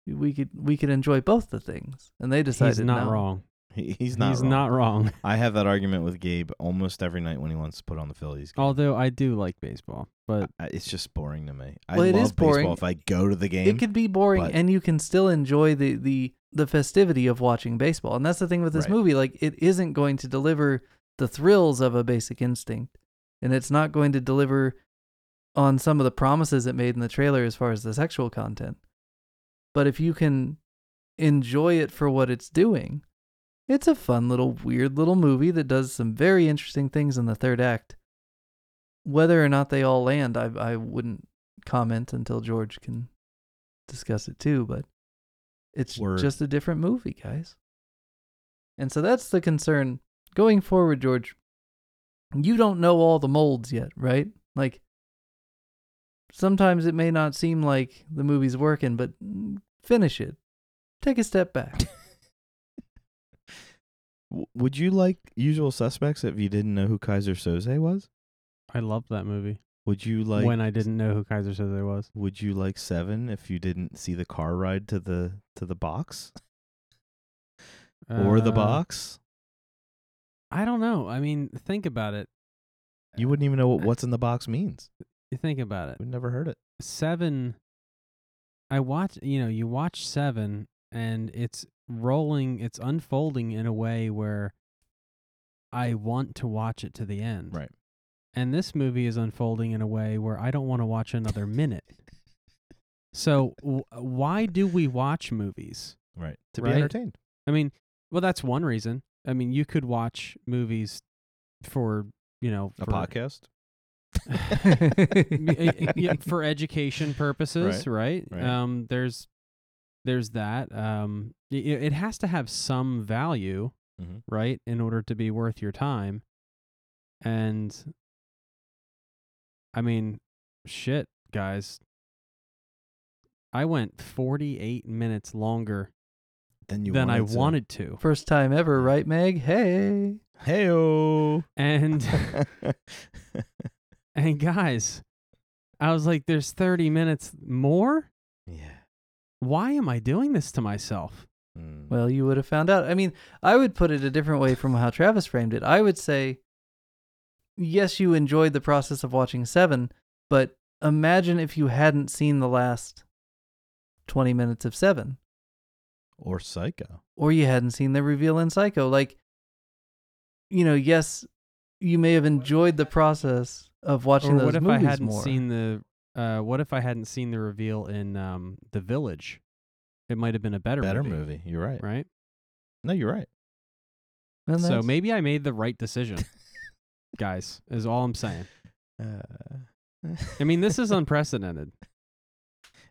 We could we could enjoy both the things. And they decided He's not no. wrong. He, he's not. He's wrong. not wrong. I have that argument with Gabe almost every night when he wants to put on the Phillies. game. Although I do like baseball, but I- it's just boring to me. I Well, it love is boring. baseball if I go to the game. It could be boring but- and you can still enjoy the the the festivity of watching baseball. And that's the thing with this Right. movie, like it isn't going to deliver the thrills of a basic instinct. And it's not going to deliver on some of the promises it made in the trailer as far as the sexual content. But if you can enjoy it for what it's doing, it's a fun little weird little movie that does some very interesting things in the third act. Whether or not they all land, I I wouldn't comment until George can discuss it too, but it's Word. just a different movie, guys. And so that's the concern going forward, George. You don't know all the molds yet, right? Like sometimes it may not seem like the movie's working, but finish it. Take a step back. W- Would you like Usual Suspects if you didn't know who Keyser Söze was? I loved that movie. Would you like when I didn't know who Keyser Söze was. Would you like Seven if you didn't see the car ride to the to the box or the Uh, box? I don't know. I mean, think about it. You wouldn't even know what what's in the box means. You think about it. We've never heard it. Seven. I watch. You know, you watch Seven, and it's rolling. It's unfolding in a way where I want to watch it to the end. Right. And this movie is unfolding in a way where I don't want to watch another minute. So w- why do we watch movies? Right. To Right? be entertained. I mean, well, that's one reason. I mean, you could watch movies for you know A podcast. yeah, for education purposes, right? right. Um, there's there's that. Um, y- y- it has to have some value, Mhm. right, in order to be worth your time. And I mean, shit, guys, I went 48 minutes longer Then you than I wanted to. wanted to. First time ever, right, Meg? Hey. Heyo. And and guys, I was like there's 30 minutes more? yeah. Why am I doing this to myself? Mm. Well, you would have found out. I mean, I would put it a different way from how Travis framed it. I would say, yes, you enjoyed the process of watching Seven, but imagine if you hadn't seen the last 20 minutes of Seven, or Psycho. or you hadn't seen the reveal in Psycho. Like, you know, yes, you may have enjoyed the process of watching or those what if I hadn't more. seen the uh what if I hadn't seen the reveal in um The Village? It might have been a better Better movie, movie. You're right. right? No, you're right. And So that's- maybe I made the right decision. guys, is all I'm saying. Uh, I mean, this is unprecedented.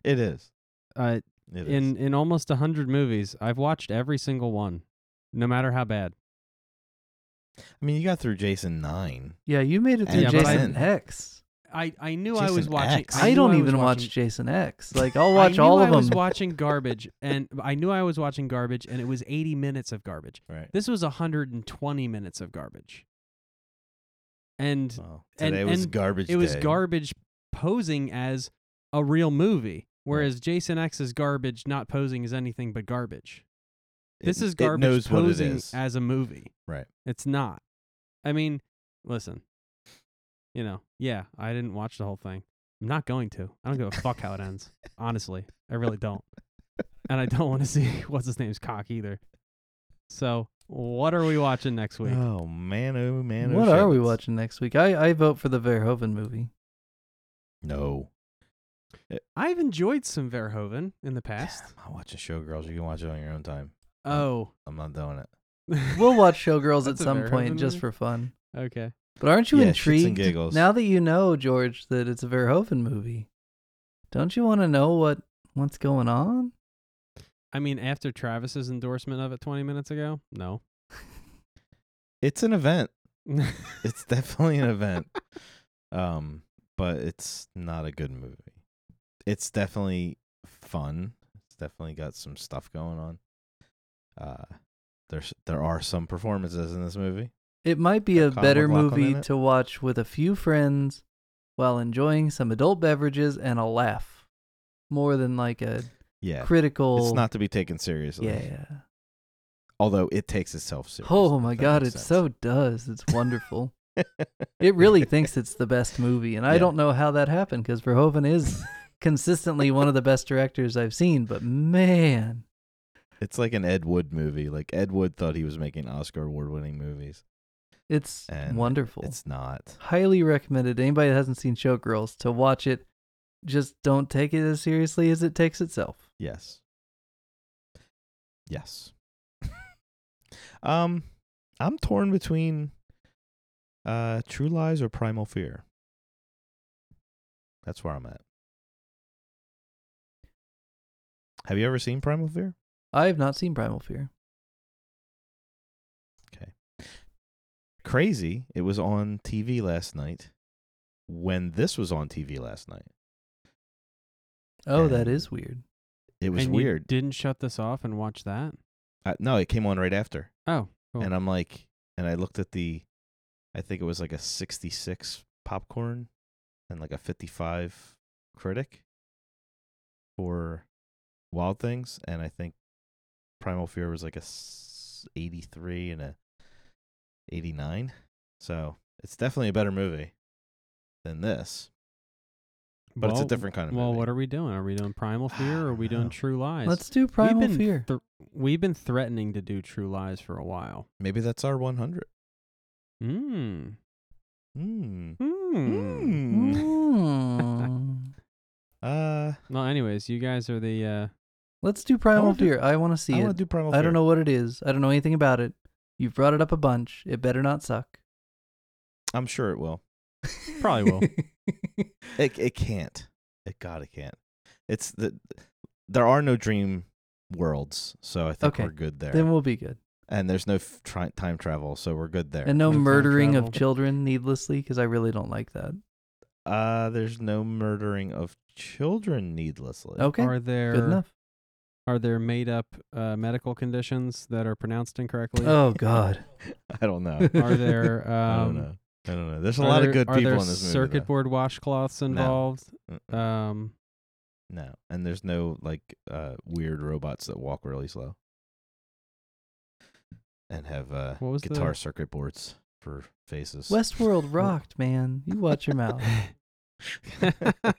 it is. Uh It is. in in almost a 100 movies, I've watched every single one, no matter how bad. I mean, you got through Jason nine. yeah, you made it through Yeah, but I- Jason X. I I knew I was watching X. I, knew don't was even watch Jason X. Like, I'll watch I knew all I of them. was watching garbage, and I knew I was watching garbage, and it was 80 minutes of garbage. Right. This was 120 minutes of garbage, and Well, and- today was and garbage. it was garbage posing as a real movie, whereas Jason X is garbage, not posing as anything but garbage. It- This is it garbage knows what it posing is. as a movie. Right. It's not. I mean, listen. You know, yeah, I didn't watch the whole thing. I'm not going to. I don't give a fuck how it ends. Honestly, I really don't. And I don't want to see what's his name's cock either. So, what are we watching next week? Oh man! Oh man! oh, what are we watching next week? I, I vote for the Verhoeven movie. No. Eh, I've enjoyed some Verhoeven in the past. I'm not watching Showgirls. You can watch it on your own time. Oh. I'm not doing it. We'll watch Showgirls at some Verhoeven point just for fun. okay. But aren't you Yeah, shits and intrigued giggles. now that you know, George, that it's a Verhoeven movie? Don't you want to know what what's going on? I mean, after Travis's endorsement of it 20 minutes ago, no. It's an event. It's definitely an event. Um, but it's not a good movie. It's definitely fun. It's definitely got some stuff going on. Uh, there's there are some performances in this movie. It might be a better movie to watch with a few friends while enjoying some adult beverages and a laugh, more than like a Yeah, critical. it's not to be taken seriously. Yeah. although it takes itself seriously. Oh my god, it sense. so does. It's wonderful. it really thinks it's the best movie, and I Yeah. don't know how that happened because Verhoeven is consistently one of the best directors I've seen. But man, It's like an Ed Wood movie. Like Ed Wood thought he was making Oscar award-winning movies. It's And wonderful. It's not. Highly recommended. Anybody that hasn't seen Showgirls to watch it. Just don't take it as seriously as it takes itself. Yes. Yes. um, I'm torn between uh True Lies or Primal Fear. That's where I'm at. Have you ever seen Primal Fear? I have not seen Primal Fear. Okay. Crazy. It was on TV last night when this was on TV last night. Oh, that And- is weird. It was and you weird. didn't shut this off and watch that? Uh, no, it came on right after. Oh, cool. And I'm like, and I looked at the, I think it was like a 66 popcorn and like a 55 critic for Wild Things. And I think Primal Fear was like a 83 and a 89. So it's definitely a better movie than this. But it's a different kind of Well, movie. Well, what are we doing? Are we doing Primal Fear or are we doing True Lies? Let's do Primal we've Fear. thr- we've been threatening to do True Lies for a while. Maybe that's our 100. Hmm. Hmm. Hmm. Mm. Uh, Well, anyways, you guys are the uh Let's do Primal wanna do- Fear. I want to see I it. I want to do Primal Fear. I don't know what it is. I don't know anything about it. You've brought it up a bunch. It better not suck. I'm sure it will. Probably will. It it can't. It God, it can't. It's the there are no dream worlds, so I think Okay. we're good there. then we'll be good. and there's no f- tri- time travel, so we're good there. And no No murdering of children needlessly because I really don't like that. uh, there's no murdering of children needlessly. Okay, Are there good enough. Are there made up uh, medical conditions that are pronounced incorrectly? Oh God, I don't know. Are there um, I don't know. I don't know. There's a lot there- of good people there in this movie. circuit though. board washcloths involved? Mm-mm. Um, no, and there's no like uh weird robots that walk really slow and have uh What was guitar the- circuit boards for faces. Westworld rocked, man. You watch your mouth.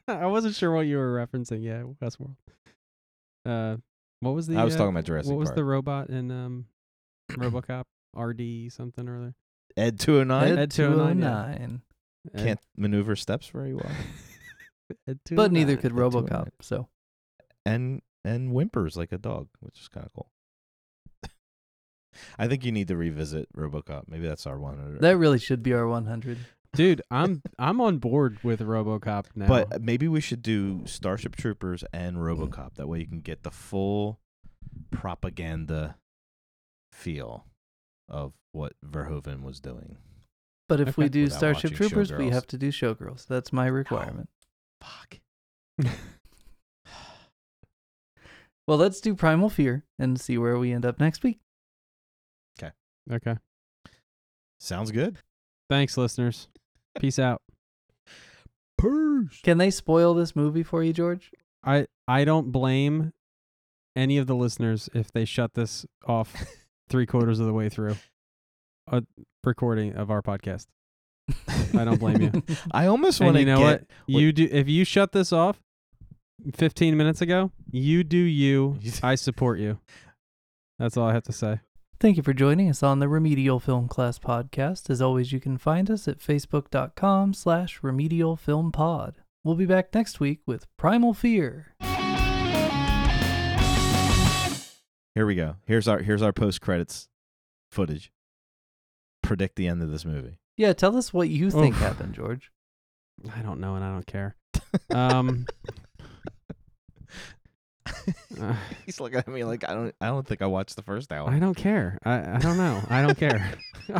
I wasn't sure what you were referencing. Yeah, Westworld. Uh, what was the? I was uh, talking about Jurassic What was Park. the robot in um, RoboCop? RD something or other. Ed 209 Ed 209, yeah. Can't maneuver steps very well. Ed But neither could Ed RoboCop. So and and whimpers like a dog, which is kind of cool. I think you need to revisit RoboCop. Maybe that's our 100. that really should be our 100. Dude, I'm I'm on board with RoboCop now. But maybe we should do Starship Troopers and RoboCop. That way you can get the full propaganda feel of what Verhoeven was doing. But if we do Without Starship watching Troopers, we Showgirls. have to do Showgirls. That's my requirement. Fuck. Well, let's do Primal Fear and see where we end up next week. Okay. Okay. Sounds good. Thanks, listeners. Peace out. Peace. Can they spoil this movie for you, George? I I don't blame any of the listeners if they shut this off three quarters of the way through a recording of our podcast. I don't blame you. I almost want to you know get. what? You do if you shut this off 15 minutes ago, you do you. I support you. That's all I have to say. Thank you for joining us on the Remedial Film Class podcast. As always, you can find us at facebook.com slash remedial film pod. We'll be back next week with Primal Fear. Here we go. Here's our here's our post credits footage. Predict the end of this movie. Yeah, tell us what you think Oof. happened, George. I don't know and I don't care. Um He's looking at me like I don't I don't think I watched the first hour. I don't care. I I don't know. I don't care.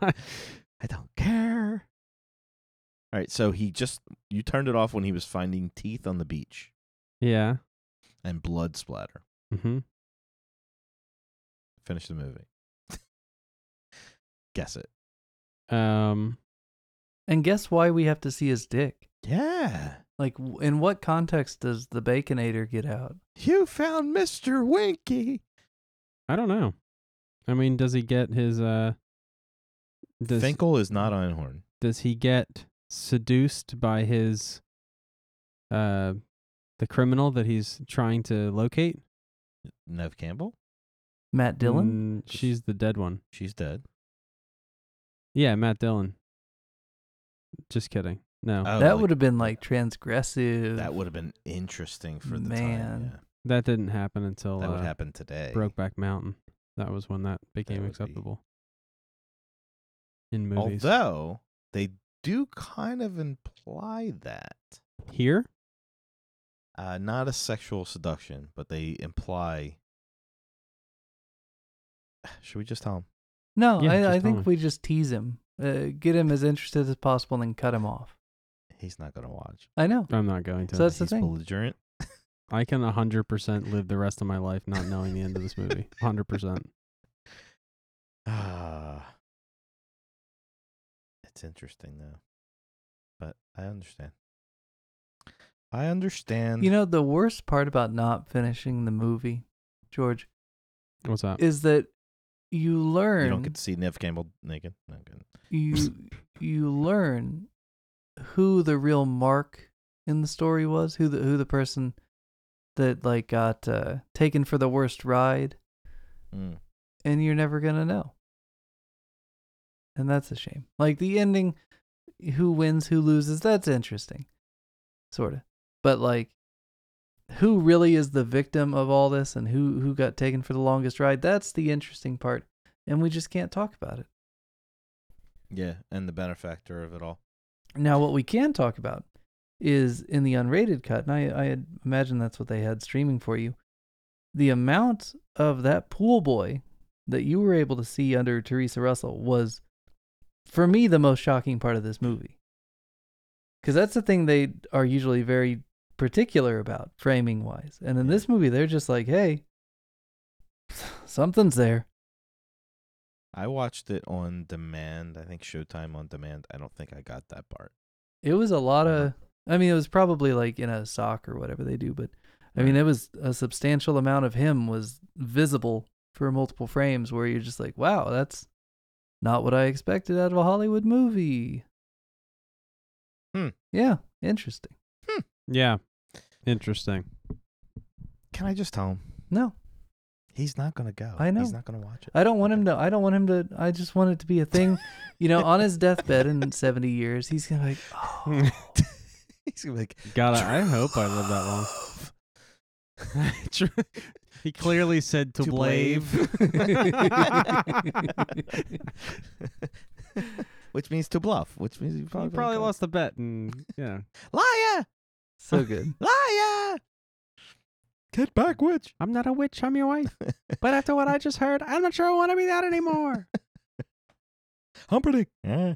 I don't care. All right, so he just you turned it off when he was finding teeth on the beach yeah. and blood splatter. Mm-hmm. Finish the movie. Guess it. Um And guess why we have to see his dick? Yeah. Like, in what context does the Baconator get out? You found Mr. Winky. I don't know. I mean, does he get his uh does Finkel is not Einhorn. does he get seduced by his uh the criminal that he's trying to locate? Neve Campbell? Matt Dillon? Mm, she's the dead one. She's dead. Yeah, Matt Dillon. Just kidding. No. Oh, that like- would have been like transgressive. That would have been interesting for the Man. time. Yeah. that didn't happen until That would uh, happen today. Brokeback Mountain. That was when that became would be- acceptable. In movies. Although they do kind of imply that. Here? Uh, not a sexual seduction, but they imply. Should we just tell him? no, Yeah, I, I think me. we just tease him, uh, get him as interested as possible, and then cut him off. He's not going to watch. I know. I'm not going to. So that's the He's thing. belligerent. I can 100% live the rest of my life not knowing the end of this movie. 100%. Ah, it's interesting though, but I understand. I understand. You know, the worst part about not finishing the movie, George, What's up? is that you learn you don't get to see Neve Campbell naked. No, I'm kidding. you you learn who the real Mark in the story was, who the who the person that like got uh, taken for the worst ride, Mm. and you're never gonna know. And that's a shame. Like the ending, who wins, who loses, that's interesting, sort of. But like, who really is the victim of all this, and who who got taken for the longest ride? That's the interesting part, and we just can't talk about it. Yeah, and the benefactor of it all. Now, what we can talk about is in the unrated cut, and I, I had imagine that's what they had streaming for you. The amount of that pool boy that you were able to see under Theresa Russell was, for me, the most shocking part of this movie. because that's the thing they are usually very particular about framing wise. And in this movie, they're just like, hey, something's there. I watched it on demand. I think Showtime on demand. I don't think I got that part. It was a lot Uh-huh. of. I mean, it was probably like in a sock or whatever they do, but I mean, it was a substantial amount of him was visible for multiple frames, where you're just like, wow, that's not what I expected out of a Hollywood movie. Hmm. Yeah, interesting. Yeah. Interesting. Can I just tell him No, he's not gonna go? I know. he's not gonna watch it. I don't want him to. I don't want him to. I just want it to be a thing. You know, on his deathbed in 70 years, he's gonna be like, oh, he's gonna be like, God, I I hope I live that long. He clearly said to, To blave. which means to bluff. Which means you he probably, probably lost the bet, and yeah, Liar! so good. Liar! Get back, witch! I'm not a witch. I'm your wife. But after what I just heard, I'm not sure I want to be that anymore. Humperdinck. Eh.